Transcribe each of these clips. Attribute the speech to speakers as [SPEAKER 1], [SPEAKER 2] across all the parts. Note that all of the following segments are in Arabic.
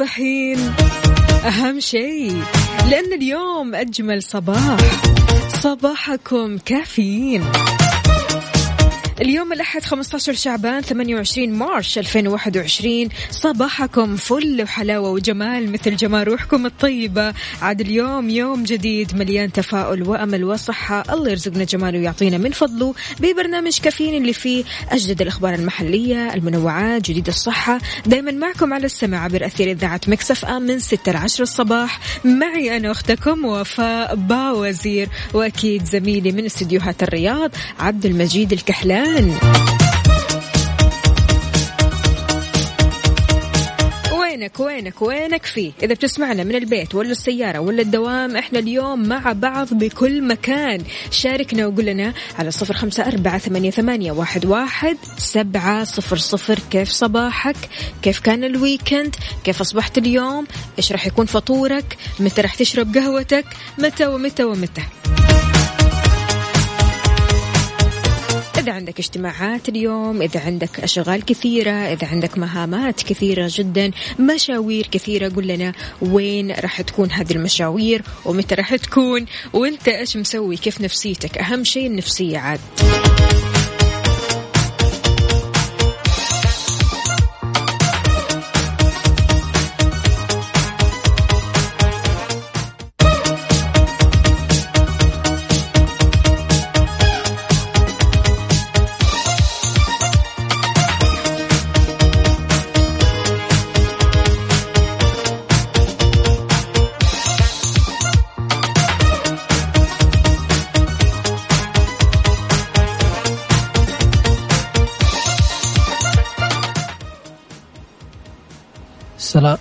[SPEAKER 1] مصحصحين أهم شيء لأن اليوم أجمل صباح. صباحكم كافيين. اليوم الأحد 15 شعبان 28 مارش 2021 صباحكم فل وحلاوة وجمال مثل جمال روحكم الطيبة. عاد اليوم يوم جديد مليان تفاؤل وأمل وصحة. الله يرزقنا جماله ويعطينا من فضله ببرنامج كافيين اللي فيه أجدد الأخبار المحلية المنوعات جديد الصحة. دايما معكم على السمع عبر أثير إذاعة مكسف آم من 6 ل 10 الصباح. معي أنا أختكم وفاء باوزير وأكيد زميلي من استديوهات الرياض عبد المجيد الكحلان. وينك وينك وينك فيه إذا بتسمعنا من البيت ولا السيارة ولا الدوام إحنا اليوم مع بعض بكل مكان. شاركنا وقول لنا على صفر خمسة أربعة ثمانية, ثمانية واحد, واحد سبعة صفر صفر. كيف صباحك؟ كيف كان الويكند؟ كيف أصبحت اليوم؟ إيش راح يكون فطورك؟ متى راح تشرب قهوتك؟ متى ومتى ومتى؟ إذا عندك اجتماعات اليوم إذا عندك أشغال كثيرة إذا عندك مهامات كثيرة جدا مشاوير كثيرة قل لنا وين راح تكون هذه المشاوير ومتى راح تكون وأنت إيش مسوي كيف نفسيتك؟ أهم شيء النفسية عاد.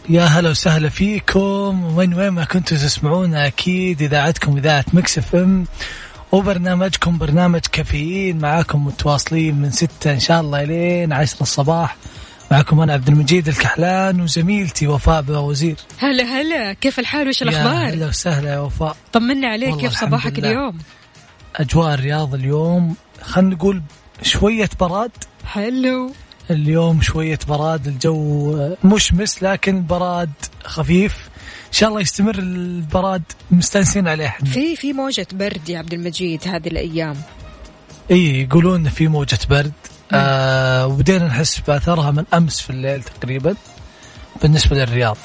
[SPEAKER 2] يا هلا وسهلا فيكم. وين وين ما كنتوا تسمعونا أكيد إذاعتكم إذاعة مكس إف إم. وبرنامجكم برنامج كافيين. معاكم متواصلين من ستة إن شاء الله لين عشرة الصباح. معكم أنا عبد المجيد الكحلان وزميلتي وفاء بوزير
[SPEAKER 1] هلا هلا كيف الحال؟ وش
[SPEAKER 2] يا
[SPEAKER 1] الأخبار؟
[SPEAKER 2] هلا وسهلا يا وفاء.
[SPEAKER 1] طمنا عليك كيف صباحك
[SPEAKER 2] لله.
[SPEAKER 1] اليوم؟
[SPEAKER 2] أجواء الرياض اليوم خلينا نقول شوية براد.
[SPEAKER 1] حلو.
[SPEAKER 2] اليوم شوية براد الجو مشمس لكن براد خفيف. إن شاء الله يستمر البراد مستانسين عليه. إحنا
[SPEAKER 1] في في موجة برد يا عبد المجيد هذه الأيام.
[SPEAKER 2] إي يقولون في موجة برد. آه وبدينا نحس بأثرها من أمس في الليل تقريبا بالنسبة للرياض.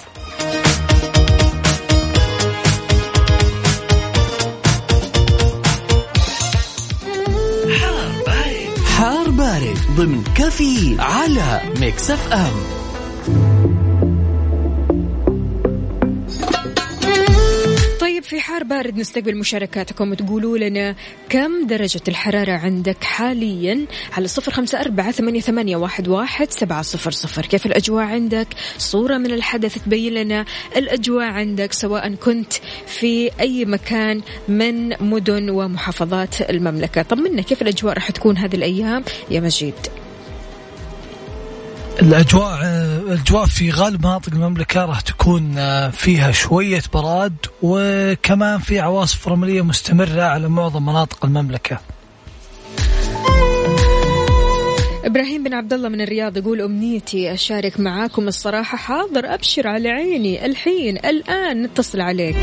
[SPEAKER 3] ضمن كافيين على ميكس
[SPEAKER 1] أف أم. حار بارد نستقبل مشاركاتكم. وتقولوا لنا كم درجة الحرارة عندك حاليا على صفر خمسة أربعة ثمانية, ثمانية واحد, واحد سبعة صفر صفر. كيف الأجواء عندك؟ صورة من الحدث تبين لنا الأجواء عندك سواء كنت في أي مكان من مدن ومحافظات المملكة. طمنا كيف الأجواء راح تكون هذه الأيام؟ يا مجيد.
[SPEAKER 2] الأجواء الأجواء في غالب مناطق المملكة راح تكون آه، فيها شوية براد وكمان في عواصف رملية مستمرة على معظم مناطق المملكة.
[SPEAKER 1] إبراهيم بن عبد الله من الرياض يقول أمنيتي أشارك معاكم الصراحة حاضر أبشر على عيني الحين الآن نتصل عليك.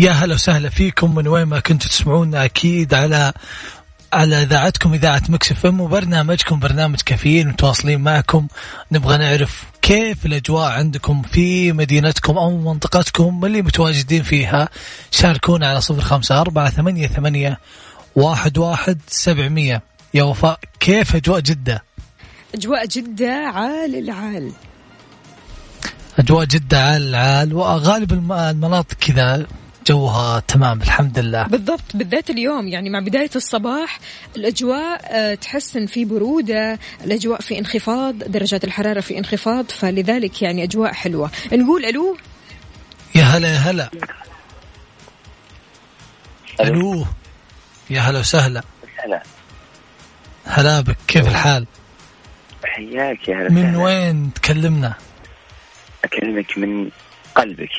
[SPEAKER 2] يا هلا وسهلا فيكم من وين ما كنتوا تسمعونا أكيد على على إذاعتكم إذاعة مكس إف إم وبرنامجكم برنامج كافيين متواصلين معكم. نبغى نعرف كيف الأجواء عندكم في مدينتكم أو منطقتكم اللي متواجدين فيها. شاركونا على صفر خمسة أربعة ثمانية ثمانية واحد واحد سبعمية. يا وفاء كيف أجواء جدة؟
[SPEAKER 1] أجواء جدة عال العال.
[SPEAKER 2] أجواء جدة عال العال وغالب الم- المناطق كذا. جوها تمام الحمد لله
[SPEAKER 1] بالضبط بالذات اليوم يعني مع بداية الصباح الأجواء آه، تحس إن في برودة الأجواء في انخفاض درجات الحرارة في انخفاض فلذلك يعني أجواء حلوة. نقول ألو؟
[SPEAKER 2] يا هلا يا هلا. ألو. يا هلا وسهلا.
[SPEAKER 4] هلا.
[SPEAKER 2] هلا بك كيف الحال؟
[SPEAKER 4] حياك يا هلا
[SPEAKER 2] من. وين تكلمنا؟
[SPEAKER 4] أكلمك من قلبك.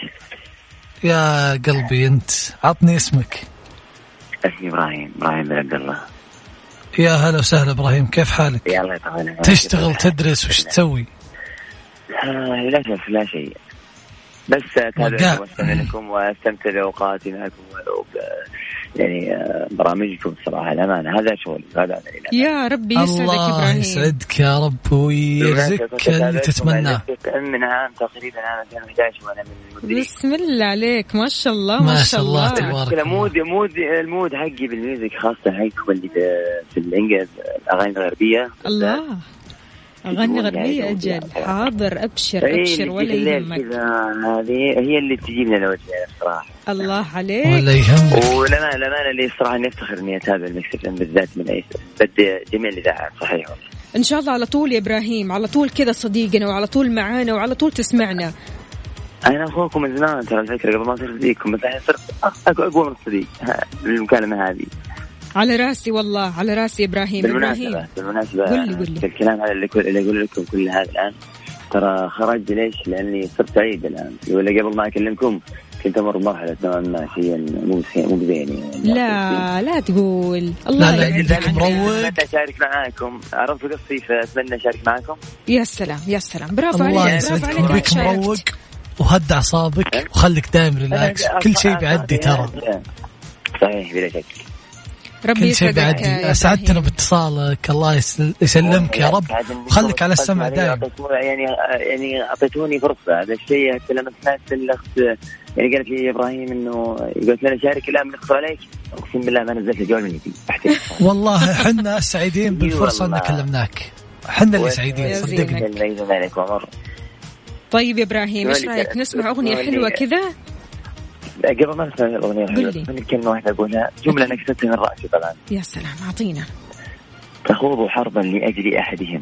[SPEAKER 2] يا قلبي انت عطني اسمك.
[SPEAKER 4] اسمي إبراهيم إبراهيم بن عبد الله.
[SPEAKER 2] يا هلا وسهلا إبراهيم كيف حالك؟
[SPEAKER 4] يا الله يطول عمرك.
[SPEAKER 2] تشتغل تدرس وش تسوي؟
[SPEAKER 4] آه للاسف لا شيء. بس
[SPEAKER 2] وقع.
[SPEAKER 4] اتابعكم واستمع لكم وأستمتع باوقاتي معكم يعني آه، برامجكم الصراحه الامانه هذا شغل هذا.
[SPEAKER 1] يا ربي يسعدك
[SPEAKER 2] الله
[SPEAKER 1] إبراهيم.
[SPEAKER 2] يسعدك يا رب ويرزقك اللي تتمناه
[SPEAKER 4] من عام تقريبا عام 2011 وأنا من
[SPEAKER 1] بسم الله عليك. ما شاء الله ما,
[SPEAKER 2] ما
[SPEAKER 1] شاء
[SPEAKER 2] الله
[SPEAKER 1] الله,
[SPEAKER 2] تبارك.
[SPEAKER 4] المشكلة mood mood ال mood حقي بال music خاصة حقكم اللي في- في الانجليز الأغاني الغربية.
[SPEAKER 1] الله.
[SPEAKER 4] يعني
[SPEAKER 1] أجل.
[SPEAKER 4] يعني.
[SPEAKER 1] حاضر أبشر أبشر
[SPEAKER 4] اللي
[SPEAKER 1] ولا يهمك.
[SPEAKER 4] كذا هذه هي اللي تجيبنا لوجهها الصراحه
[SPEAKER 1] الله عليك.
[SPEAKER 2] ولا يهمك.
[SPEAKER 4] ولما لما اللي الصراحه إني أفتخر إني أتابع المكس اف ام بالذات من اي بدي جميع الإذاعات صحيح. والله
[SPEAKER 1] إن شاء الله على طول يا إبراهيم على طول كذا صديقنا وعلى طول معانا وعلى طول تسمعنا.
[SPEAKER 4] أنا أخوكم من زمان ترى الفكرة قبل ما أصير صديقكم بس الحين صرت أقوى من الصديق ها، بالمكالمة هذه.
[SPEAKER 1] على راسي والله على راسي إبراهيم
[SPEAKER 4] بالمناسبة
[SPEAKER 1] إبراهيم.
[SPEAKER 4] بالمناسبة
[SPEAKER 1] قل لي- قل لي.
[SPEAKER 4] في الكلام هذا اللي اللي أقول لكم كل هذا الآن ترى خرج ليش؟ لأني صرت سعيد الآن. ولا قبل ما أكلمكم كنت أمر بمرحلة نوعا ما شيئا مو مو بزين يعني.
[SPEAKER 1] لا لا تقول.
[SPEAKER 2] لا،
[SPEAKER 1] الله
[SPEAKER 2] لا،
[SPEAKER 1] يعينك.
[SPEAKER 2] يديك مروق.
[SPEAKER 4] أتمنى أشارك معاكم. عرفتوا قصتي فأتمنى أشارك معاكم.
[SPEAKER 1] يا سلام يا سلام. برافو
[SPEAKER 2] الله
[SPEAKER 1] عليك
[SPEAKER 2] يسعدك.
[SPEAKER 1] برافو عليك.
[SPEAKER 2] مروق وهد اعصابك وخليك دايم relax. كل شيء بيعدي ترى.
[SPEAKER 4] صحيح بلا شك.
[SPEAKER 1] ربي
[SPEAKER 2] كل شيء
[SPEAKER 1] يسعدك أسعدتنا.
[SPEAKER 2] باتصالك الله يسل- يسلمك يا رب. وخليك على السمع دايم.
[SPEAKER 4] أعطيتوا- يعني يعني أعطيتوني فرصة. هذا الشيء حتى لما سمعت الأخت يعني قالت لي إبراهيم إنه قلت لنا شارك الآن بنتصل عليك. أقسم بالله ما نزلت الجوال من يدي
[SPEAKER 2] والله حنا سعيدين بالفرصة
[SPEAKER 4] إن.
[SPEAKER 2] كلمناك. حنا اللي سعيدين صدقني.
[SPEAKER 1] طيب يا
[SPEAKER 4] قولي
[SPEAKER 1] رأيك؟
[SPEAKER 4] كذا.
[SPEAKER 1] نسمع أغنية
[SPEAKER 4] قولي.
[SPEAKER 1] حلوة كذا؟
[SPEAKER 4] قبل ما نسمع الأغنية من كلمه واحدة أقولها. جملة أنا كتبتها من رأسي طبعا.
[SPEAKER 1] يا سلام أعطينا.
[SPEAKER 4] تخوض حربا لأجل أحدهم.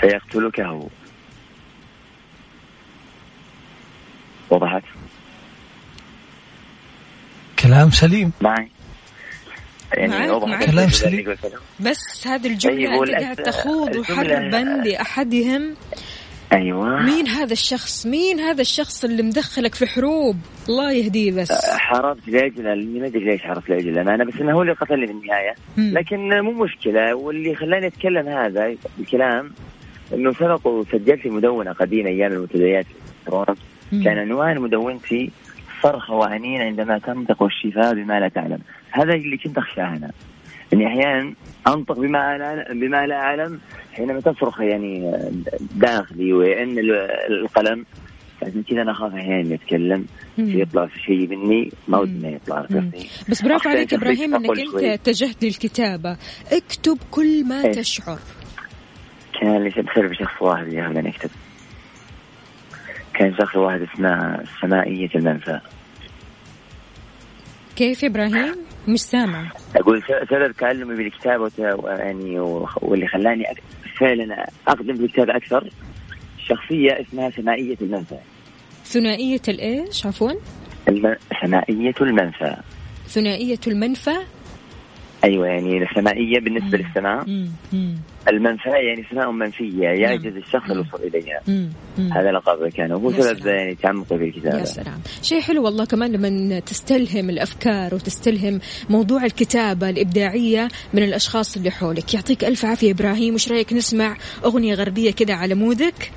[SPEAKER 4] فيقتلك هو وضحت.
[SPEAKER 2] كلام سليم.
[SPEAKER 4] معي. يعني
[SPEAKER 1] معاك-.
[SPEAKER 2] كلام
[SPEAKER 4] اللي
[SPEAKER 2] سليم.
[SPEAKER 1] بس هذه الجملة
[SPEAKER 4] طيب،
[SPEAKER 1] أنت قاعد تخوض حربا لأحدهم.
[SPEAKER 4] أيوه.
[SPEAKER 1] مين هذا الشخص؟ مين هذا الشخص اللي مدخلك في حروب؟ الله يهديه بس.
[SPEAKER 4] حاربت لاجل لاني ما أدري ليش حاربت لاجل الامانه بس إنه هو اللي قتلني في
[SPEAKER 1] النهاية.
[SPEAKER 4] لكن مو مشكلة واللي خلاني أتكلم هذا الكلام إنه سبق وسجلت مدونة قديمة أيام المنتديات. كان عنوان مدونتي صرخة وأنين عندما تنطق الشفاء بما لا تعلم. هذا اللي كنت أخشاه أنا. إني أحيانا أنطق بما لا بما لا أعلم حينما تصرخ يعني داخلي ويئن ال- القلم عشان كذا أحيانا إني أتكلم
[SPEAKER 1] مم.
[SPEAKER 4] يطلع في شيء مني ما ودي. إنه يطلع
[SPEAKER 1] بس برافو عليك
[SPEAKER 4] إبراهيم
[SPEAKER 1] إنك
[SPEAKER 4] أنت.
[SPEAKER 1] اتجهت للكتابة اكتب كل ما
[SPEAKER 4] إيه.
[SPEAKER 1] تشعر
[SPEAKER 4] كان لي بخير بشخص واحد اللي خلاني أكتب كان شخص واحد اسمه سمائية المنفى
[SPEAKER 1] كيف يا إبراهيم مش سامع.
[SPEAKER 4] أقول سبب تعلمي بالكتابة يعني واللي خلاني فعلا أقدم في الكتابه أكثر شخصية اسمها سمائيه المنفى.
[SPEAKER 1] ثنائية الايش عفوا.
[SPEAKER 4] سمائيه المنفى.
[SPEAKER 1] ثنائية المنفى؟
[SPEAKER 4] أيوه يعني السمائية بالنسبة
[SPEAKER 1] مم.
[SPEAKER 4] للسماء
[SPEAKER 1] مم. مم.
[SPEAKER 4] المنفى يعني سماء منفية يعجز الشخص. الوصول اليها. هذا لقب كان وهو
[SPEAKER 1] يا
[SPEAKER 4] سبب. يعني تعمقي في
[SPEAKER 1] يا
[SPEAKER 4] الكتابه
[SPEAKER 1] سلام شيء حلو والله كمان لما تستلهم الأفكار وتستلهم موضوع الكتابة الإبداعية من الأشخاص اللي حولك يعطيك ألف عافية إبراهيم وش رأيك نسمع أغنية غربية كذا على مودك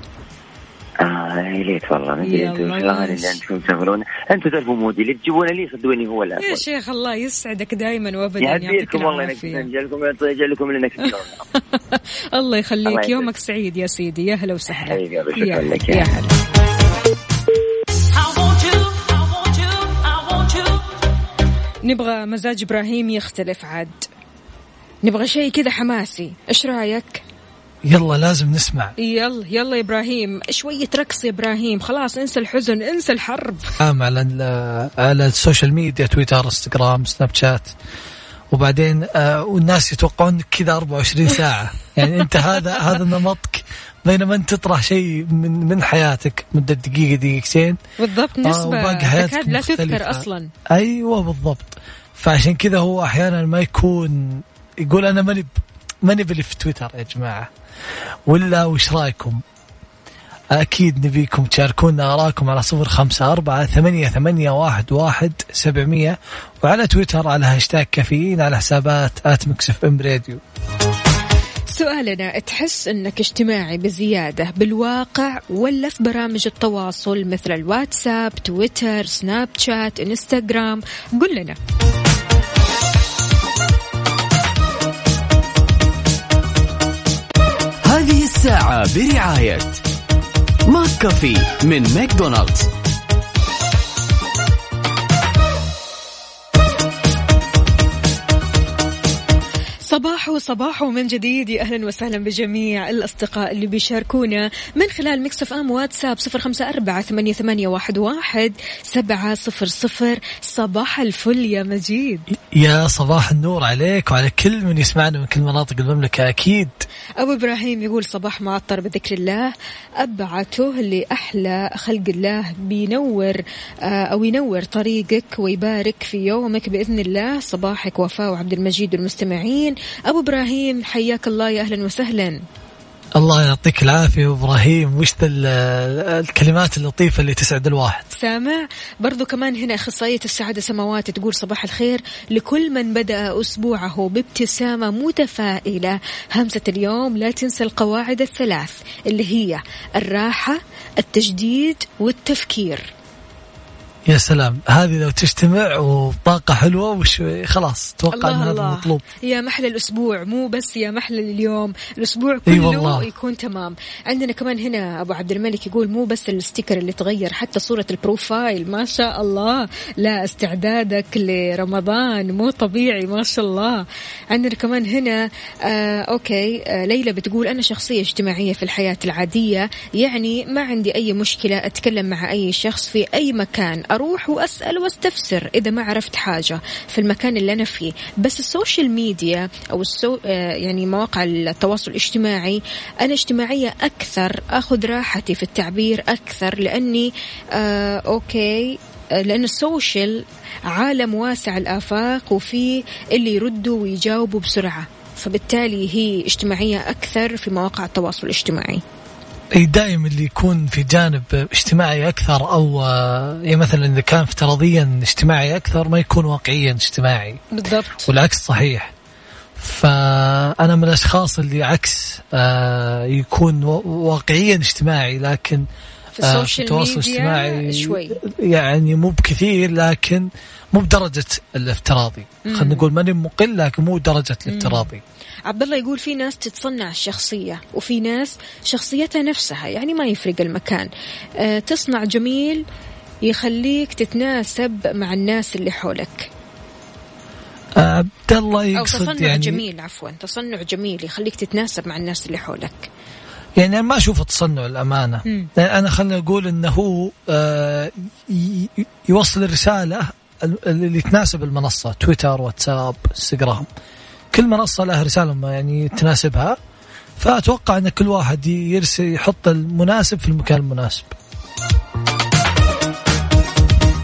[SPEAKER 4] آه يا ليت والله ما أدري أنتم الاغاني
[SPEAKER 1] ماشي.
[SPEAKER 4] اللي أنتم تشغلون. أنتم تعرفوا مودي اللي تجيبونه لي صدقوني هو
[SPEAKER 1] يا
[SPEAKER 4] الافضل
[SPEAKER 1] شيخ الله يسعدك دائما وابدا يعطيك
[SPEAKER 4] والله
[SPEAKER 1] إنك
[SPEAKER 4] يجعلكم يجعلكم.
[SPEAKER 1] الله يخليك يومك. سعيد يا سيدي يا هلا وسهلا.
[SPEAKER 4] يا
[SPEAKER 1] يا يا
[SPEAKER 4] يا
[SPEAKER 1] هلا. نبغى مزاج إبراهيم يختلف عاد. نبغى شيء كذا حماسي. إيش رأيك؟
[SPEAKER 2] يلا لازم نسمع.
[SPEAKER 1] يلا يلا يا إبراهيم. شوية رقص يا إبراهيم. خلاص انسى الحزن انسى الحرب.
[SPEAKER 2] عام على على ال social media تويتر إنستغرام سناب شات. وبعدين آه والناس يتوقعون كذا 24 ساعة. يعني أنت هذا هذا نمطك. بينما أنت تطرح شيء من من حياتك مدة دقيقة دقيقتين.
[SPEAKER 1] بالضبط
[SPEAKER 2] آه،
[SPEAKER 1] نسبة
[SPEAKER 2] وباقي حياتك
[SPEAKER 1] لا تذكر. أصلا.
[SPEAKER 2] أيوه بالضبط. فعشان كذا هو أحيانا ما يكون يقول أنا ماني ماني باللي في تويتر يا جماعة؟ ولا وش رأيكم؟ أكيد نبيكم تشاركونا اراءكم على صفر خمسة أربعة ثمانية ثمانية واحد واحد سبعمية وعلى تويتر على هاشتاج كافيين على حسابات at مكس إف إم راديو.
[SPEAKER 1] سؤالنا تحس إنك اجتماعي بزيادة بالواقع ولا في برامج التواصل مثل الواتساب تويتر سناب شات إنستغرام؟ قل لنا.
[SPEAKER 3] الساعة برعاية ماك كافيه من ماكدونالدز.
[SPEAKER 1] صباح صباح من جديد. يا أهلا وسهلا بجميع الأصدقاء اللي بيشاركونا من خلال مكس إف أم واتساب صفر خمسة أربعة ثمانية, ثمانية واحد, واحد سبعة صفر صفر. صباح الفل يا مجيد.
[SPEAKER 2] يا صباح النور عليك وعلى كل من يسمعنا من كل مناطق المملكة أكيد.
[SPEAKER 1] أبو إبراهيم يقول صباح معطر بذكر الله. أبعته لأحلى خلق الله. بينور آه، أو ينور طريقك ويبارك في يومك بإذن الله. صباحك وفاء وعبد المجيد والمستمعين. أبو إبراهيم حياك الله يا أهلا وسهلا.
[SPEAKER 2] الله يعطيك العافية إبراهيم. وش الكلمات اللطيفة اللي تسعد الواحد؟
[SPEAKER 1] سامع؟ برضو كمان هنا أخصائية السعادة سماوات تقول صباح الخير. لكل من بدأ أسبوعه بابتسامة متفائلة. همسة اليوم لا تنسى القواعد الثلاث اللي هي الراحة التجديد والتفكير.
[SPEAKER 2] يا سلام. هذه لو تجتمع وطاقة حلوة وش خلاص توقع أن
[SPEAKER 1] الله
[SPEAKER 2] هذا
[SPEAKER 1] الله.
[SPEAKER 2] المطلوب.
[SPEAKER 1] يا محلى الأسبوع مو بس يا محلى اليوم الأسبوع كله
[SPEAKER 2] والله.
[SPEAKER 1] يكون تمام. عندنا كمان هنا أبو عبد الملك يقول مو بس ال sticker اللي تغير حتى صورة ال profile ما شاء الله. لا استعدادك لرمضان مو طبيعي ما شاء الله. عندنا كمان هنا آه okay آه ليلى بتقول أنا شخصية اجتماعية في الحياة العادية يعني ما عندي أي مشكلة أتكلم مع أي شخص في أي مكان. أروح وأسأل وأستفسر إذا ما عرفت حاجة في المكان اللي أنا فيه. بس ال social media أو السو آه، يعني مواقع التواصل الاجتماعي أنا اجتماعية أكثر أخذ راحتي في التعبير أكثر لأني آه okay آه، لأن ال social عالم واسع الآفاق وفي اللي يردوا ويجاوبوا بسرعة. فبالتالي هي اجتماعية أكثر في مواقع التواصل الاجتماعي.
[SPEAKER 2] دائما اللي يكون في جانب اجتماعي أكثر أو آه، يعني مثلا إذا كان افتراضيا اجتماعي أكثر ما يكون واقعيا اجتماعي.
[SPEAKER 1] بالضبط.
[SPEAKER 2] والعكس صحيح. فأنا من الأشخاص اللي عكس آه، يكون واقعيا اجتماعي لكن
[SPEAKER 1] في
[SPEAKER 2] آه، التواصل الاجتماعي
[SPEAKER 1] شوي.
[SPEAKER 2] يعني مو بكثير لكن مو بدرجة الافتراضي. خلينا نقول ماني مقل لكن مو درجة الافتراضي.
[SPEAKER 1] عبد الله يقول في ناس تتصنع الشخصية وفي ناس شخصيتها نفسها يعني ما يفرق المكان. أه تصنع جميل يخليك تتناسب مع الناس اللي حولك.
[SPEAKER 2] آه، عبد الله
[SPEAKER 1] أو
[SPEAKER 2] يقصد
[SPEAKER 1] تصنع
[SPEAKER 2] يعني
[SPEAKER 1] جميل عفوا تصنع جميل يخليك تتناسب مع الناس اللي حولك.
[SPEAKER 2] يعني أنا ما أشوف تصنع الأمانة.
[SPEAKER 1] مم.
[SPEAKER 2] لأن أنا خلينا نقول إنه هو آه، يوصل الرسالة ال- اللي تناسب المنصة تويتر واتساب انستغرام. كل منصة لها رسالة يعني تناسبها. فأتوقع إن كل واحد يرسل يحط المناسب في المكان المناسب.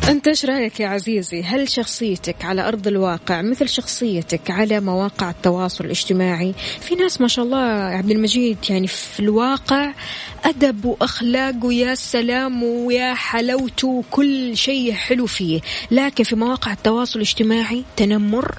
[SPEAKER 1] أنت إيش رأيك يا عزيزي؟ هل شخصيتك على أرض الواقع مثل شخصيتك على مواقع التواصل الاجتماعي؟ في ناس ما شاء الله عبد المجيد يعني في الواقع أدب وأخلاق ويا سلام ويا حلاوته وكل شيء حلو فيه. لكن في مواقع التواصل الاجتماعي تنمر؟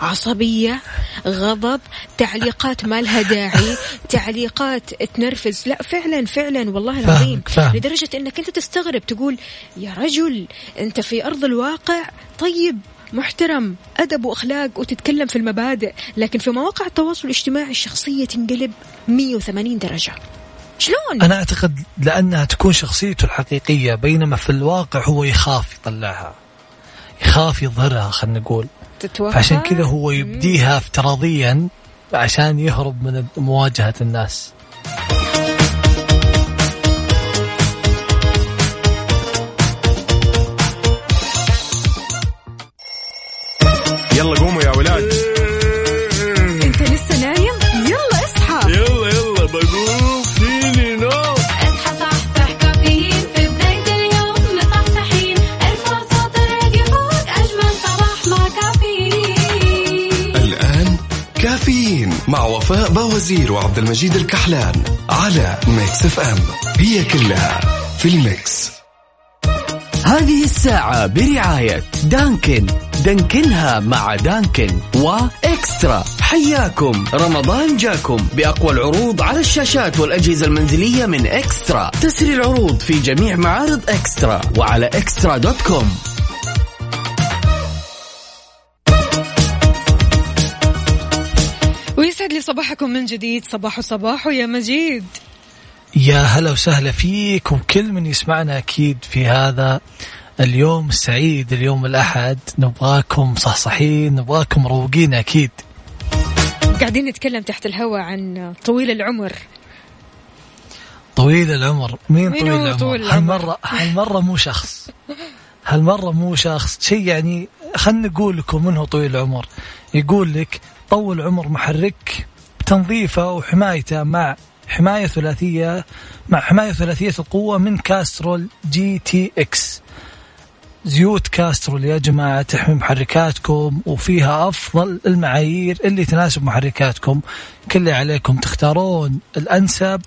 [SPEAKER 1] عصبية غضب تعليقات ما لها داعي تعليقات تنرفز لا فعلا فعلا والله العظيم. لدرجة إنك أنت تستغرب تقول يا رجل أنت في أرض الواقع طيب محترم أدب وأخلاق وتتكلم في المبادئ لكن في مواقع التواصل الاجتماعي الشخصية تنقلب 180 درجة شلون؟
[SPEAKER 2] أنا أعتقد لأنها تكون شخصيته الحقيقية بينما في الواقع هو يخاف يطلعها يخاف يظهرها خلينا نقول
[SPEAKER 1] تتوقع؟
[SPEAKER 2] فعشان كذا هو يبديها افتراضيا عشان يهرب من مواجهة الناس.
[SPEAKER 5] وعبد المجيد الكحلان على Mix FM. هي كلها في ال Mix.
[SPEAKER 3] هذه الساعة برعاية Dunkin. دانكنها مع Dunkin و eXtra. حياكم. رمضان جاكم بأقوى العروض على الشاشات والأجهزة المنزلية من eXtra. تسري العروض في جميع معارض eXtra وعلى eXtra dot com.
[SPEAKER 1] ويسعد لي صباحكم من جديد. صباح صباح يا مجيد.
[SPEAKER 2] يا هلا وسهلا فيك وكل من يسمعنا أكيد في هذا اليوم السعيد اليوم الأحد. نبغاكم صحصحين نبغاكم مروقين أكيد.
[SPEAKER 1] قاعدين نتكلم تحت الهواء عن طويل العمر.
[SPEAKER 2] طويل العمر؟ مين
[SPEAKER 1] مين
[SPEAKER 2] طويل العمر؟
[SPEAKER 1] طويل العمر؟
[SPEAKER 2] هالمرة هالمرة مو شخص؟ هالمرة مو شخص؟ شيء يعني خلنا نقول لكم من هو طويل العمر. يقول لك طول عمر محرك بتنظيفه وحمايته مع حماية ثلاثية مع حماية ثلاثية القوة من Castrol GTX. زيوت Castrol يا جماعة تحمي محركاتكم وفيها أفضل المعايير اللي تناسب محركاتكم. كل عليكم تختارون الأنسب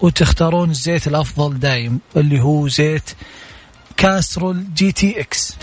[SPEAKER 2] وتختارون الزيت الأفضل دايم اللي هو زيت Castrol GTX.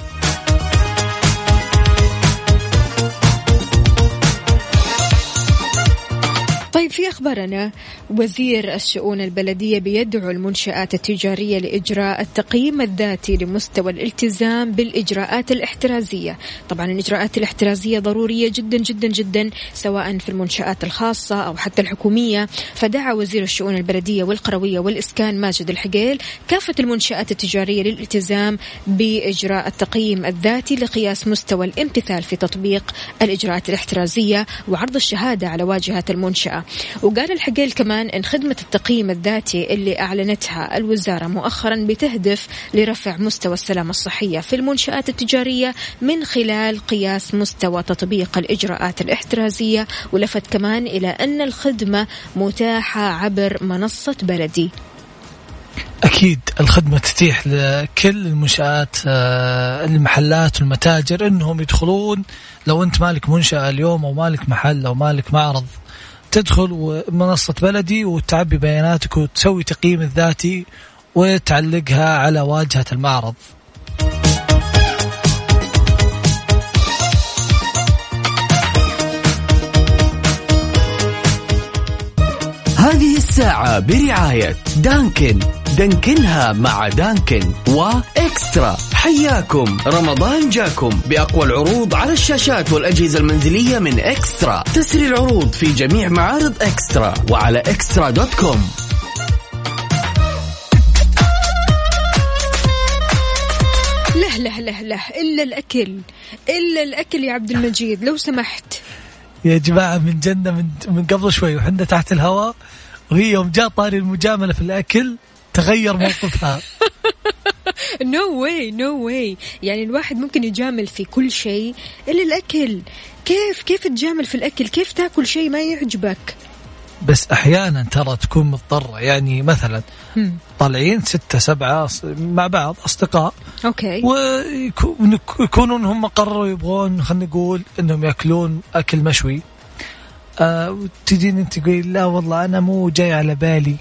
[SPEAKER 1] طيب في أخبارنا؟ وزير الشؤون البلدية بيدعو المنشآت التجارية لإجراء التقييم الذاتي لمستوى الالتزام بالإجراءات الاحترازية. طبعا الإجراءات الاحترازية ضرورية جدا جدا جدا سواء في المنشآت الخاصة أو حتى الحكومية. فدعا وزير الشؤون البلدية والقروية والإسكان ماجد الحقيل كافة المنشآت التجارية للالتزام بإجراء التقييم الذاتي لقياس مستوى الامتثال في تطبيق الإجراءات الاحترازية وعرض الشهادة على واجهة المنشأة. وقال الحقيل كمان أن خدمة التقييم الذاتي اللي أعلنتها الوزارة مؤخرا بتهدف لرفع مستوى السلامة الصحية في المنشآت التجارية من خلال قياس مستوى تطبيق الإجراءات الاحترازية ولفت كمان إلى أن الخدمة متاحة عبر منصة بلدي.
[SPEAKER 2] أكيد الخدمة تتيح لكل المنشآت آه، المحلات والمتاجر أنهم يدخلون. لو أنت مالك منشأة اليوم أو مالك محل أو مالك معرض تدخل منصة بلدي وتعبي بياناتك وتسوي تقييم الذاتي وتعلقها على واجهة المعرض.
[SPEAKER 3] هذه الساعة برعاية دانكن. دانكنها مع دانكن وإكسترا حياكم. رمضان جاكم بأقوى العروض على الشاشات والأجهزة المنزلية من إكسترا. تسري العروض في جميع معارض إكسترا وعلى إكسترا دوت كوم.
[SPEAKER 1] له له له له. إلا الأكل. إلا الأكل يا عبد المجيد. لو سمحت.
[SPEAKER 2] يا جماعة من جنة من, من قبل شوي وحنا تحت الهواء وهي يوم جاء طاري المجاملة في الأكل تغير موقفها.
[SPEAKER 1] no way no way يعني الواحد ممكن يجامل في كل شيء إلا الأكل. كيف كيف تجامل في الأكل؟ كيف تاكل شيء ما يعجبك؟
[SPEAKER 2] بس أحيانا ترى تكون مضطرة. يعني مثلا. طالعين ستة سبعة مع بعض أصدقاء.
[SPEAKER 1] okay.
[SPEAKER 2] ويكونون هم قرروا يبغون خلينا نقول إنهم يأكلون أكل مشوي. آه وتجين أنت تقول لا والله أنا مو جاي على بالي.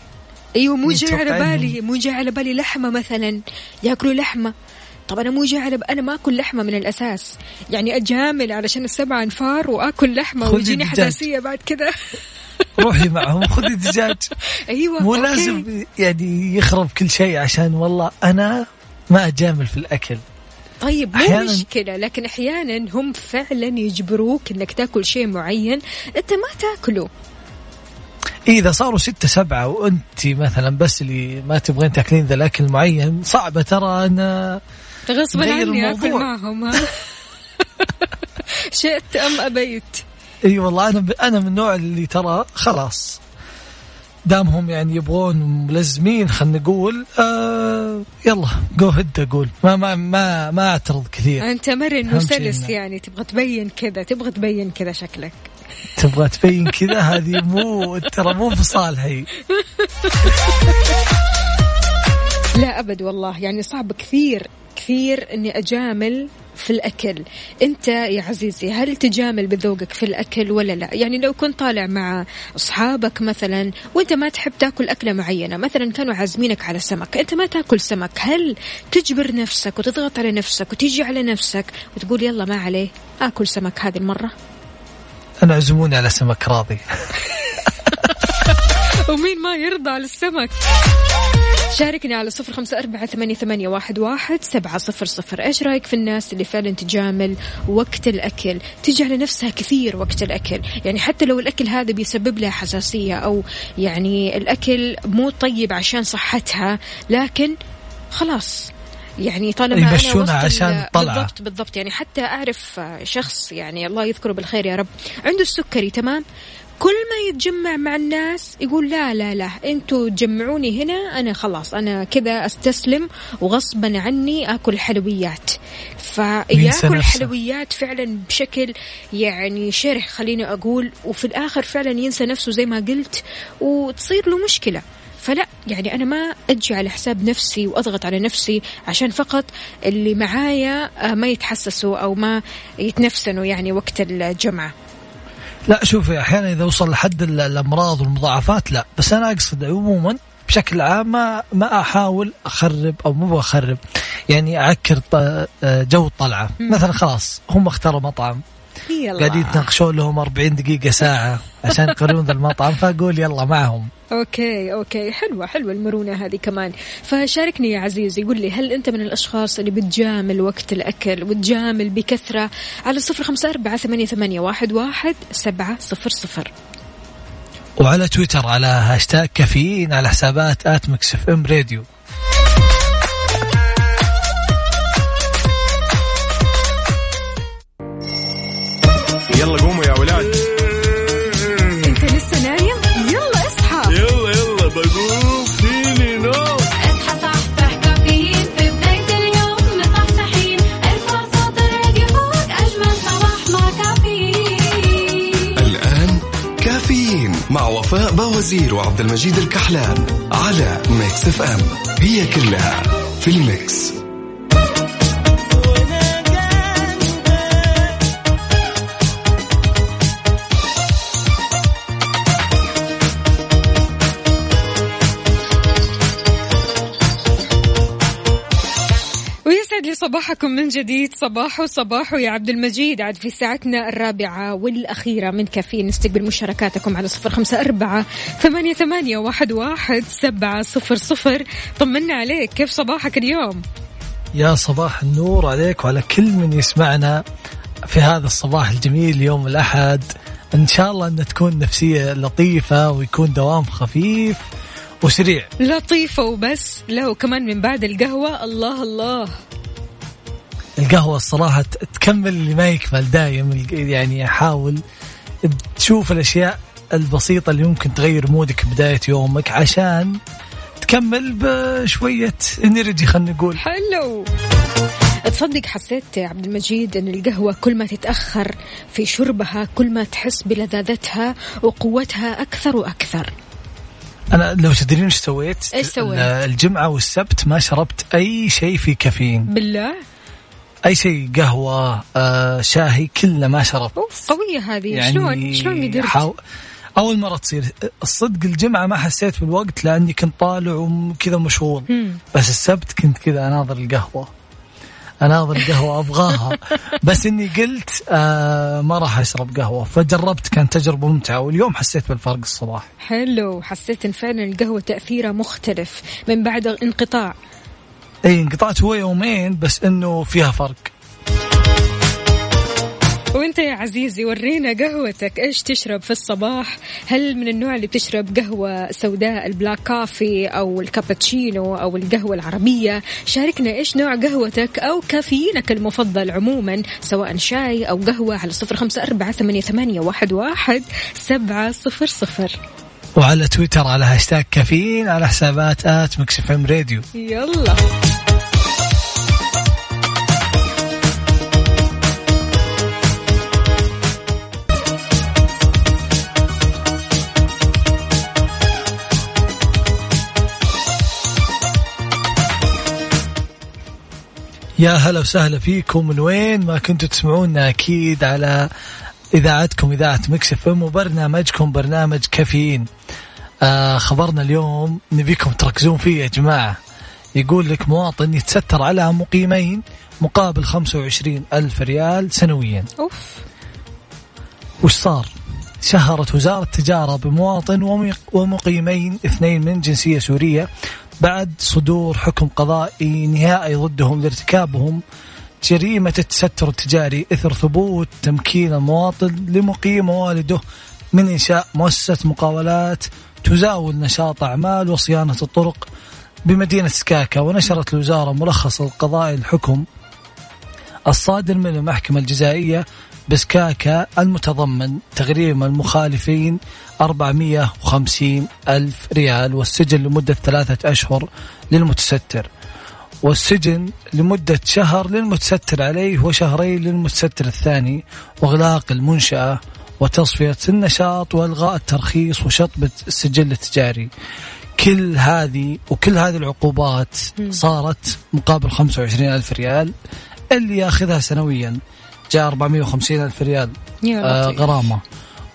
[SPEAKER 1] أيوه مو جاي على بالي مو جاي على بالي لحمة مثلا يأكلوا لحمة. طب أنا مو جاعله ب- أنا ما أكل لحمة من الأساس. يعني أجامل علشان السبع أنفار وأكل
[SPEAKER 2] لحمة
[SPEAKER 1] ويجيني. حساسية بعد كذا.
[SPEAKER 2] روحي معهم خذي دجاج.
[SPEAKER 1] أيوه
[SPEAKER 2] مو. لازم يعني يخرب كل شيء عشان والله أنا ما أجامل في الأكل.
[SPEAKER 1] طيب مو
[SPEAKER 2] أحياناً-
[SPEAKER 1] مشكلة لكن أحيانا هم فعلا يجبروك إنك تاكل شيء معين أنت ما تاكله.
[SPEAKER 2] إذا صاروا ستة سبعة وأنت مثلا بس اللي ما تبغين تأكلين ذا الأكل معين صعبة ترى أنا
[SPEAKER 1] غصبا عني آكل
[SPEAKER 2] الموضوع.
[SPEAKER 1] معهم شئت أم أبيت.
[SPEAKER 2] إي والله أنا ب... أنا من النوع اللي ترى خلاص دامهم يعني يبغون ملزمين خلينا نقول آه يلا جو هيد أقول. ما ما ما ما أعترض كثير.
[SPEAKER 1] أنت مرن وسلس يعني تبغى تبين كذا تبغى تبين كذا شكلك.
[SPEAKER 2] تبغى تبين كذا؟ هذه مو ترى مو في صالحي
[SPEAKER 1] لا أبد والله. يعني صعب كثير كثير إني أجامل في الأكل. أنت يا عزيزي هل تجامل بذوقك في الأكل ولا لا؟ يعني لو كنت طالع مع أصحابك مثلا وأنت ما تحب تاكل أكلة معينة مثلا كانوا عازمينك على سمك أنت ما تاكل سمك هل تجبر نفسك وتضغط على نفسك وتيجي على نفسك وتقول يلا ما عليه آكل سمك هذه المرة؟
[SPEAKER 2] أنا عزموني على سمك راضي.
[SPEAKER 1] ومين ما يرضى على السمك. شاركني على صفر خمسة أربعة ثمانية, ثمانية واحد, واحد سبعة صفر صفر. إيش رأيك في الناس اللي فعلا تجامل وقت الأكل؟ تجي على نفسها كثير وقت الأكل. يعني حتى لو الأكل هذا بيسبب لها حساسية أو يعني الأكل مو طيب عشان صحتها لكن خلاص يعني طالما أنا
[SPEAKER 2] عشان طلعة.
[SPEAKER 1] بالضبط بالضبط. يعني حتى أعرف شخص يعني الله يذكره بالخير يا رب. عنده السكري تمام؟ كل ما يتجمع مع الناس يقول لا لا لا أنتوا تجمعوني هنا أنا خلاص أنا كذا أستسلم وغصبا عني آكل حلويات. فياكل. حلويات فعلا بشكل يعني شره خليني أقول وفي الآخر فعلا ينسى نفسه زي ما قلت وتصير له مشكلة. فلا يعني أنا ما أجي على حساب نفسي وأضغط على نفسي عشان فقط اللي معايا آه، ما يتحسسوا أو ما يتنفسنوا يعني وقت الجمعة.
[SPEAKER 2] لا شوفي أحيانا إذا وصل لحد ال- الأمراض والمضاعفات لا. بس أنا أقصد عموما بشكل عام ما ما أحاول أخرب أو مو بخرب يعني أعكر ط- جو الطلعة. مثلا خلاص هم اختاروا مطعم. قاعدين يتناقشون لهم 40 دقيقة ساعة عشان يقررون ذا المطعم فأقول يلا معهم.
[SPEAKER 1] okay okay. حلوة حلوة المرونة هذه كمان. فشاركني يا عزيزي قول لي هل أنت من الأشخاص اللي بتجامل وقت الأكل وتجامل بكثرة؟ على صفر خمسة أربعة ثمانية, ثمانية واحد, واحد سبعة صفر صفر.
[SPEAKER 2] وعلى تويتر على هاشتاج كافيين على حسابات at Mix FM Radio.
[SPEAKER 6] يلا قوموا
[SPEAKER 5] وفاء بوازير وعبد المجيد الكحلان على Mix FM. هي كلها في
[SPEAKER 1] ال Mix. صباحكم من جديد. صباحو صباحو يا عبد المجيد. عاد في ساعتنا الرابعة والأخيرة من كافيين. نستقبل مشاركاتكم على صفر خمسة أربعة ثمانية, ثمانية واحد, واحد سبعة صفر صفر. طمنا عليك. كيف صباحك اليوم؟
[SPEAKER 2] يا صباح النور عليك وعلى كل من يسمعنا في هذا الصباح الجميل يوم الأحد. إن شاء الله أن تكون نفسية لطيفة ويكون دوام خفيف وسريع.
[SPEAKER 1] لطيفة وبس. لا وكمان من بعد القهوة. الله الله.
[SPEAKER 2] القهوة الصراحة ت- تكمل اللي ما يكمل دايم يعني حاول تشوف الأشياء البسيطة اللي ممكن تغير mood ك بداية يومك عشان تكمل بشوية energy خلينا نقول.
[SPEAKER 1] حلو. تصدق حسيت يا عبد المجيد إن القهوة كل ما تتأخر في شربها كل ما تحس بلذاذتها وقوتها أكثر وأكثر.
[SPEAKER 2] أنا لو تدرين إيش سويت؟
[SPEAKER 1] إيش سويت؟
[SPEAKER 2] ال- الجمعة والسبت ما شربت أي شيء فيه كافيين.
[SPEAKER 1] بالله؟
[SPEAKER 2] أي شيء قهوة آه شاهي كله ما شربت
[SPEAKER 1] أوف قوية هذه. شلون؟ شلون قدرت؟
[SPEAKER 2] حاو... أول مرة تصير. الصدق الجمعة ما حسيت بالوقت لأني كنت طالع وكذا مشغول. بس السبت كنت كذا أناظر القهوة. أناظر القهوة أبغاها. بس إني قلت آه ما راح أشرب قهوة. فجربت كانت تجربة ممتعة. واليوم حسيت بالفرق الصراحة.
[SPEAKER 1] حلو. حسيت إن فعلا القهوة تأثيرها مختلف من بعد انقطاع
[SPEAKER 2] اي انقطعت هو يومين بس إنه فيها فرق.
[SPEAKER 1] وانت يا عزيزي ورينا قهوتك. إيش تشرب في الصباح؟ هل من النوع اللي بتشرب قهوة سوداء ال black coffee أو الكابتشينو أو القهوة العربية؟ شاركنا إيش نوع قهوتك أو كافيينك المفضل عموما سواء شاي أو قهوة على صفر خمسة أربعة ثمانية, واحد سبعة صفر صفر.
[SPEAKER 2] وعلى تويتر على هاشتاج كافيين على حسابات at Mix FM Radio.
[SPEAKER 1] يلا.
[SPEAKER 2] يا هلا وسهلا فيكم. من وين ما كنتوا تسمعونا أكيد على إذاعتكم إذاعة Mix FM وبرنامجكم برنامج كافيين. آه خبرنا اليوم نبيكم تركزون فيه يا جماعة. يقول لك مواطن يتستر على مقيمين مقابل 25 ألف ريال سنويا.
[SPEAKER 1] أوف.
[SPEAKER 2] وش صار؟ شهرت وزارة التجارة بمواطن ومق- ومقيمين اثنين من جنسية سورية بعد صدور حكم قضائي نهائي ضدهم لارتكابهم جريمة التستر التجاري إثر ثبوت تمكين المواطن لمقيم والده من إنشاء مؤسسة مقاولات تزاول نشاط أعمال وصيانة الطرق بمدينة سكاكا. ونشرت الوزارة ملخص القضائي الحكم الصادر من المحكمة الجزائية بسكاكا المتضمن تغريم المخالفين 450 ألف ريال والسجن لمدة ثلاثة أشهر للمتستر. والسجن لمدة شهر للمتستر عليه وشهرين للمتستر الثاني وإغلاق المنشأة وتصفية النشاط وإلغاء الترخيص وشطب السجل التجاري. كل هذه وكل هذه العقوبات صارت مقابل 25 ألف ريال اللي ياخذها سنويا جاء 450 ألف ريال
[SPEAKER 1] يا
[SPEAKER 2] آه. غرامة.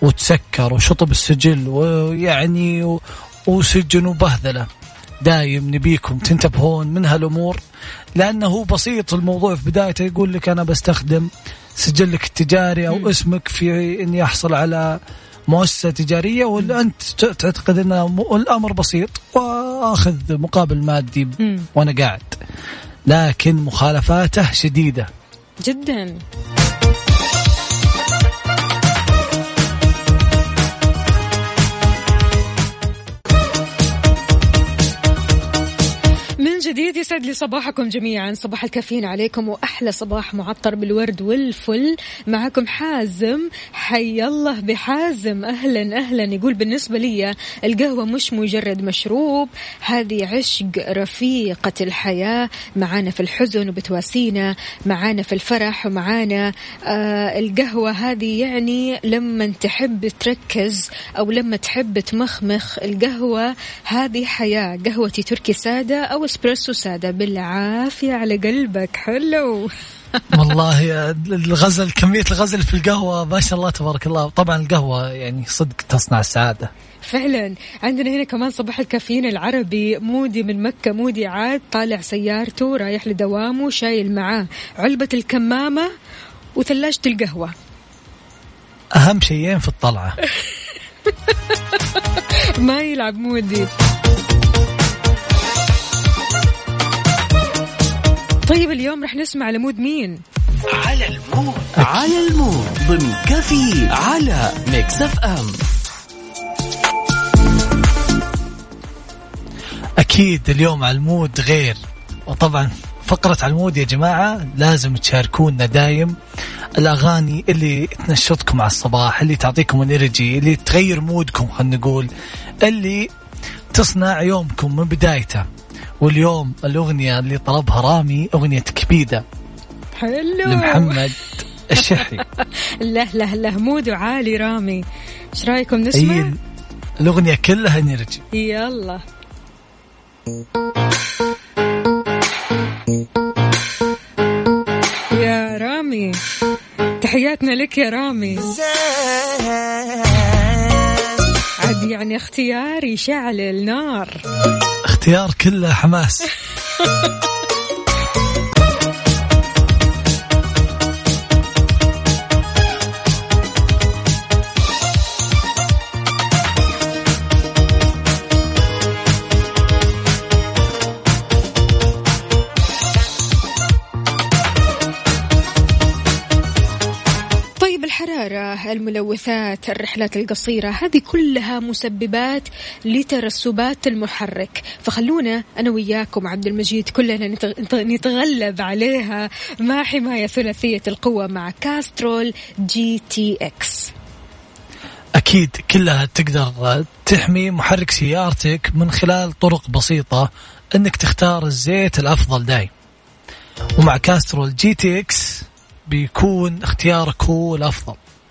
[SPEAKER 2] وتسكر وشطب السجل ويعني وسجن وبهذلة. دايم نبيكم تنتبهون من هالأمور لأنه بسيط الموضوع في بدايته يقول لك أنا بستخدم سجلك التجاري أو اسمك في إني أحصل على مؤسسة تجارية ولا أنت ت- تعتقد أن م- الأمر بسيط وأخذ مقابل مادي. وأنا قاعد. لكن مخالفاته شديدة.
[SPEAKER 1] جدا. من جديد يسعد لي صباحكم جميعا. صباح الكافيين عليكم وأحلى صباح معطر بالورد والفل. معكم حازم. حي الله بحازم. أهلا أهلا. يقول بالنسبة لي القهوة مش مجرد مشروب هذه عشق رفيقة الحياة. معانا في الحزن وبتواسينا معانا في الفرح ومعانا آه القهوة هذه يعني لما تحب تركز أو لما تحب تمخمخ القهوة هذه حياة. قهوتي تركي سادة أو اسبريسو ساده بالعافية على قلبك. حلو.
[SPEAKER 2] والله الغزل كمية الغزل في القهوة ما شاء الله تبارك الله. طبعا القهوة يعني صدق تصنع السعادة.
[SPEAKER 1] فعلا. عندنا هنا كمان صباح الكافيين العربي. مودي من مكة مودي عاد. طالع سيارته رايح لدوامه شايل معاه علبة الكمامة وثلاجة القهوة.
[SPEAKER 2] أهم شيئين في الطلعة.
[SPEAKER 1] ما يلعب mood ي. طيب اليوم رح نسمع ل mood مين؟
[SPEAKER 3] على ال mood. على ال mood. ضمن كافيين على ميكس اف ام.
[SPEAKER 2] أكيد اليوم على ال mood غير. وطبعا فقرة على ال mood يا جماعة لازم تشاركونا دايم الأغاني اللي تنشطكم على الصباح اللي تعطيكم energy اللي تغير mood كم خلينا نقول اللي تصنع يومكم من بدايته. واليوم الأغنية اللي طلبها رامي أغنية كبيدة.
[SPEAKER 1] حلو.
[SPEAKER 2] لمحمد الشحي.
[SPEAKER 1] له له له mood عالي رامي. إيش رأيكم نسمع؟
[SPEAKER 2] أي الأغنية كلها energy
[SPEAKER 1] يلا. يا رامي تحياتنا لك يا رامي. عاد يعني اختيار يشعل النار.
[SPEAKER 2] اختيار كله حماس.
[SPEAKER 1] الملوثات الرحلات القصيرة هذه كلها مسببات لترسبات المحرك. فخلونا أنا وياكم عبد المجيد كلنا نتغ- نتغلب عليها مع حماية ثلاثية القوة مع Castrol GTX.
[SPEAKER 2] أكيد كلها تقدر تحمي محرك سيارتك من خلال طرق بسيطة أنك تختار الزيت الأفضل دايم. ومع Castrol GTX بيكون اختيارك هو الأفضل.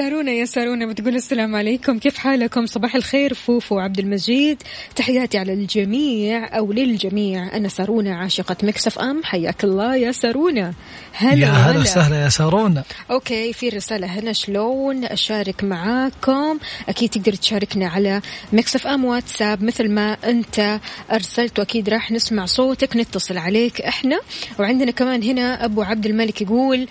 [SPEAKER 1] سارونا يا سارونا بتقول السلام عليكم. كيف حالكم؟ صباح الخير فوفو عبد المجيد. تحياتي على الجميع أو للجميع. أنا سارونا عاشقة Mix FM. حياك الله يا سارونا. هلا
[SPEAKER 2] يا هلا وسهلا يا سارونا.
[SPEAKER 1] okay في رسالة هنا. شلون أشارك معاكم؟ أكيد تقدر تشاركنا على Mix FM واتساب. مثل ما أنت أرسلت وأكيد راح نسمع صوتك نتصل عليك إحنا. وعندنا كمان هنا أبو عبد الملك يقول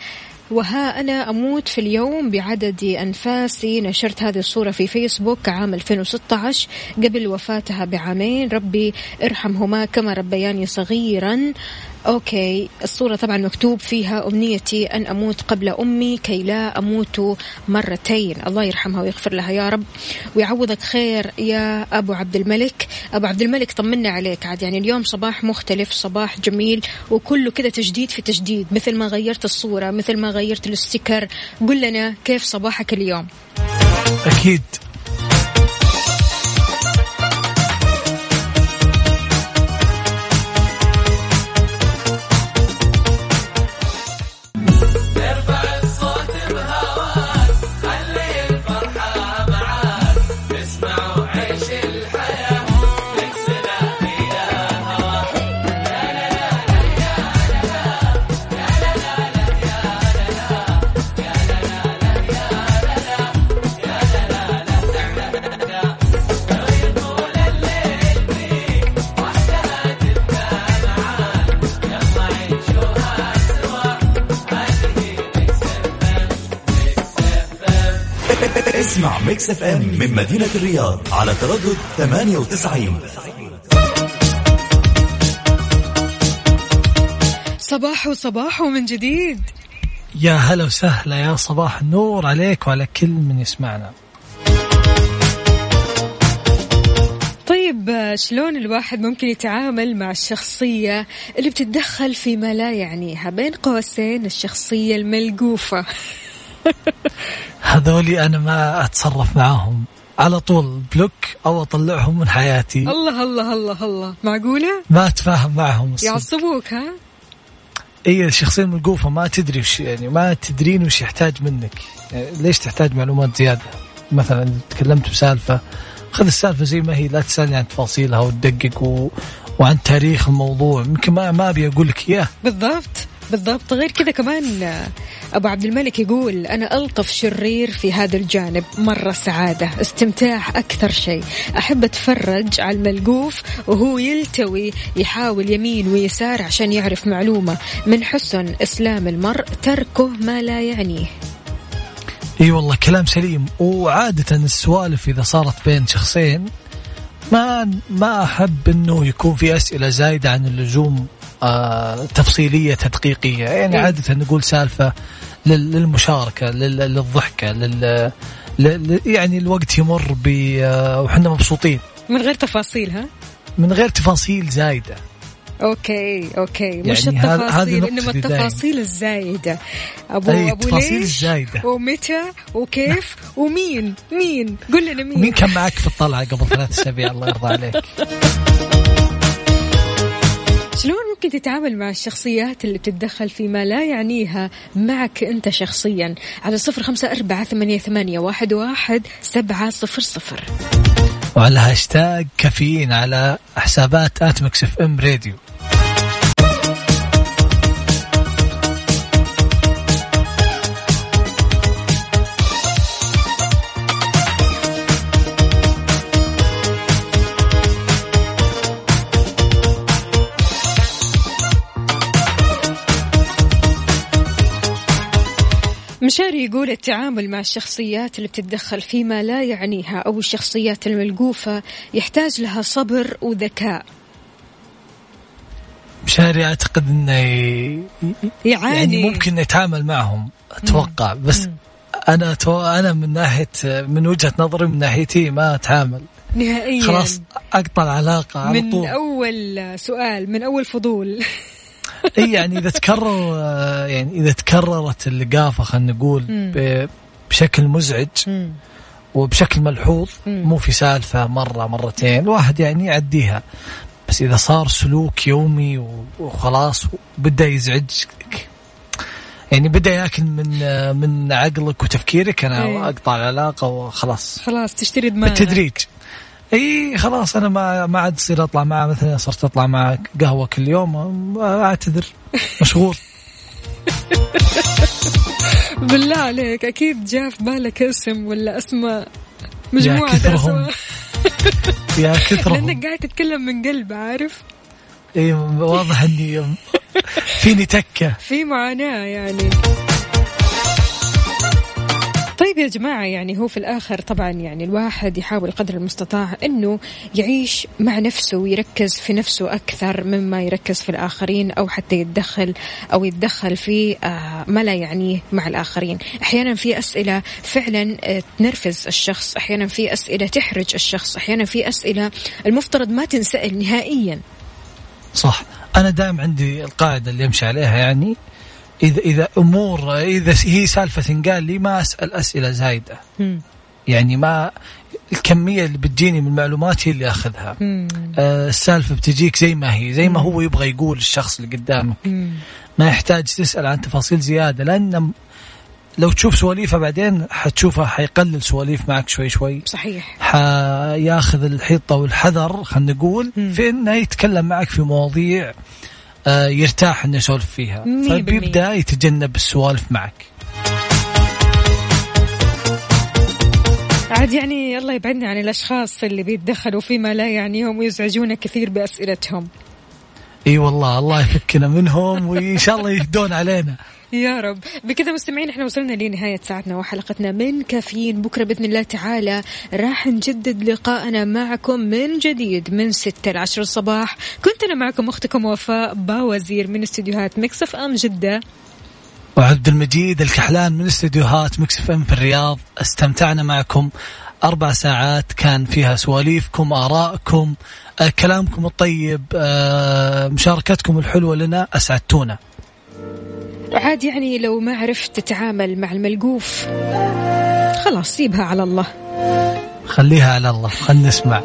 [SPEAKER 1] وها أنا أموت في اليوم بعدد أنفاسي. نشرت هذه الصورة في فيسبوك عام 2016 قبل وفاتها بعامين. ربي ارحمهما كما ربياني صغيرا. okay. الصورة طبعا مكتوب فيها أمنيتي أن أموت قبل أمي كي لا أموت مرتين. الله يرحمها ويغفر لها يا رب. ويعوضك خير يا أبو عبد الملك. أبو عبد الملك طمنا عليك عاد. يعني اليوم صباح مختلف صباح جميل وكله كذا تجديد في تجديد. مثل ما غيرت الصورة مثل ما غيرت الستيكر قل لنا كيف صباحك اليوم؟
[SPEAKER 2] أكيد.
[SPEAKER 7] Mix FM من مدينة الرياض على تردد 98
[SPEAKER 1] صباح وصباح من جديد.
[SPEAKER 2] يا هلا وسهلا يا صباح النور عليك وعلى كل من يسمعنا.
[SPEAKER 1] طيب شلون الواحد ممكن يتعامل مع الشخصية اللي بتتدخل فيما لا يعنيها؟ بين قوسين الشخصية الملقوفة.
[SPEAKER 2] هذولي أنا ما أتصرف معاهم. على طول بلوك أو أطلعهم من حياتي.
[SPEAKER 1] الله الله الله الله. معقولة؟
[SPEAKER 2] ما أتفاهم معهم. الصدق.
[SPEAKER 1] يعصبوك ها؟
[SPEAKER 2] إي الشخصيه الملقوفه ما تدري وش يعني ما تدرين وش يحتاج منك. يعني ليش تحتاج معلومات زيادة؟ مثلا تكلمت بسالفة. خذ السالفة زي ما هي لا تسألني عن تفاصيلها وتدقق و... وعن تاريخ الموضوع. يمكن ما ما أبي أقول لك إياه.
[SPEAKER 1] بالضبط بالضبط. غير كذا كمان أبو عبد الملك يقول أنا ألطف شرير في هذا الجانب مرة سعادة استمتاع أكثر شيء. أحب أتفرج على الملقوف وهو يلتوي يحاول يمين ويسار عشان يعرف معلومة. من حسن إسلام المرء تركه ما لا يعنيه.
[SPEAKER 2] إي والله كلام سليم. وعادة السوالف إذا صارت بين شخصين ما ما أحب إنه يكون في أسئلة زايدة عن اللزوم آه تفصيلية تدقيقية. يعني. عادة نقول سالفة للمشاركة لل- للضحكة لل ل- يعني الوقت يمر ب آه، وحنا مبسوطين.
[SPEAKER 1] من غير تفاصيل ها؟
[SPEAKER 2] من غير تفاصيل زايدة.
[SPEAKER 1] okay okay. مش
[SPEAKER 2] يعني هذا-
[SPEAKER 1] التفاصيل
[SPEAKER 2] إنما.
[SPEAKER 1] التفاصيل الزايدة. ابو
[SPEAKER 2] أي،
[SPEAKER 1] أبو
[SPEAKER 2] التفاصيل
[SPEAKER 1] ليش؟
[SPEAKER 2] الزايدة.
[SPEAKER 1] ومتى؟ وكيف؟ ومين؟ مين؟ قل لنا مين.
[SPEAKER 2] ومين كان معك في الطلعة قبل ثلاث أسابيع؟ الله يرضى عليك.
[SPEAKER 1] شلون ممكن تتعامل مع الشخصيات اللي بتتدخل فيما لا يعنيها معك أنت شخصيا؟ على صفر خمسة أربعة ثمانية, ثمانية واحد, واحد سبعة صفر صفر.
[SPEAKER 2] وعلى هاشتاج كافيين على حسابات at Mix FM Radio.
[SPEAKER 1] مشاري يقول التعامل مع الشخصيات اللي بتتدخل فيما لا يعنيها أو الشخصيات الملقوفة يحتاج لها صبر وذكاء.
[SPEAKER 2] مشاري أعتقد إنه ي-
[SPEAKER 1] يعاني
[SPEAKER 2] يعني ممكن يتعامل معهم أتوقع. بس أنا تو أنا من ناحيه من وجهة نظري من ناحيتي ما أتعامل.
[SPEAKER 1] نهائيا.
[SPEAKER 2] خلاص أقطع العلاقة على
[SPEAKER 1] من
[SPEAKER 2] طول.
[SPEAKER 1] أول سؤال من أول فضول.
[SPEAKER 2] إي يعني إذا تكرر آه، يعني إذا تكررت اللقافة خلينا نقول بشكل مزعج. وبشكل ملحوظ. مو في سالفة مرة مرتين الواحد يعني يعديها بس إذا صار سلوك يومي وخلاص بدا يزعجك يعني بدأ ياكل من آه، من عقلك وتفكيرك
[SPEAKER 1] أنا.
[SPEAKER 2] أقطع العلاقة وخلاص
[SPEAKER 1] خلاص تشتري دماغ
[SPEAKER 2] بالتدريج إي خلاص أنا ما ما عاد أصير أطلع معه مثلا صرت أطلع معه قهوة كل يوم أعتذر مشغول.
[SPEAKER 1] بالله عليك أكيد جاء في بالك اسم ولا أسماء؟ مجموعة
[SPEAKER 2] كثرهم.
[SPEAKER 1] أسماء.
[SPEAKER 2] يا كثرهم.
[SPEAKER 1] لأنك قاعد تتكلم من قلب عارف؟
[SPEAKER 2] إي واضح إني فيني تكة.
[SPEAKER 1] في معاناة يعني. طيب يا جماعة يعني هو في الآخر طبعا يعني الواحد يحاول قدر المستطاع أنه يعيش مع نفسه ويركز في نفسه أكثر مما يركز في الآخرين أو حتى يتدخل أو يتدخل في آه، ما لا يعنيه مع الآخرين. أحيانا في أسئلة فعلا آه، تنرفز الشخص أحيانا في أسئلة تحرج الشخص أحيانا في أسئلة المفترض ما تنسأل نهائيا.
[SPEAKER 2] صح. أنا دائما عندي القاعدة اللي امشي عليها يعني اذا إذا امور إذا هي سالفة تنقال لي ما أسأل أسئلة زايدة
[SPEAKER 1] مم.
[SPEAKER 2] يعني ما الكمية اللي بتجيني من المعلومات هي اللي أخذها
[SPEAKER 1] مم.
[SPEAKER 2] آه، السالفة بتجيك زي ما هي زي ما هو يبغى يقول الشخص اللي قدامك
[SPEAKER 1] مم.
[SPEAKER 2] ما يحتاج تسأل عن تفاصيل زيادة لأن لو تشوف سواليفه بعدين حتشوفه حيقلل سواليف معك شوي شوي
[SPEAKER 1] صحيح
[SPEAKER 2] حياخذ الحيطة والحذر خلينا نقول. في إنه يتكلم معك في مواضيع يرتاح إنه يسولف فيها. فبيبدا يتجنب السوالف معك.
[SPEAKER 1] عاد يعني الله يبعدنا عن الأشخاص اللي بيتدخلوا فيما لا يعنيهم ويزعجونا كثير بأسئلتهم.
[SPEAKER 2] إي والله الله يفكنا منهم وإن شاء الله يهدون علينا.
[SPEAKER 1] يا رب. بكذا مستمعين إحنا وصلنا لنهاية ساعتنا وحلقتنا من كافيين. بكرة بإذن الله تعالى راح نجدد لقاءنا معكم من جديد من 6 ل 10 الصباح. كنت أنا معكم أختكم وفاء باوزير من استديوهات مكسف أم جدة.
[SPEAKER 2] وعبد المجيد الكحلان من استديوهات Mix FM في الرياض. استمتعنا معكم أربع ساعات كان فيها سواليفكم آرائكم. آه، كلامكم الطيب آه، مشاركتكم الحلوة لنا أسعدتونا.
[SPEAKER 1] عاد يعني لو ما عرفت تتعامل مع الملقوف خلاص سيبها على الله.
[SPEAKER 2] خليها على الله خلينا نسمع.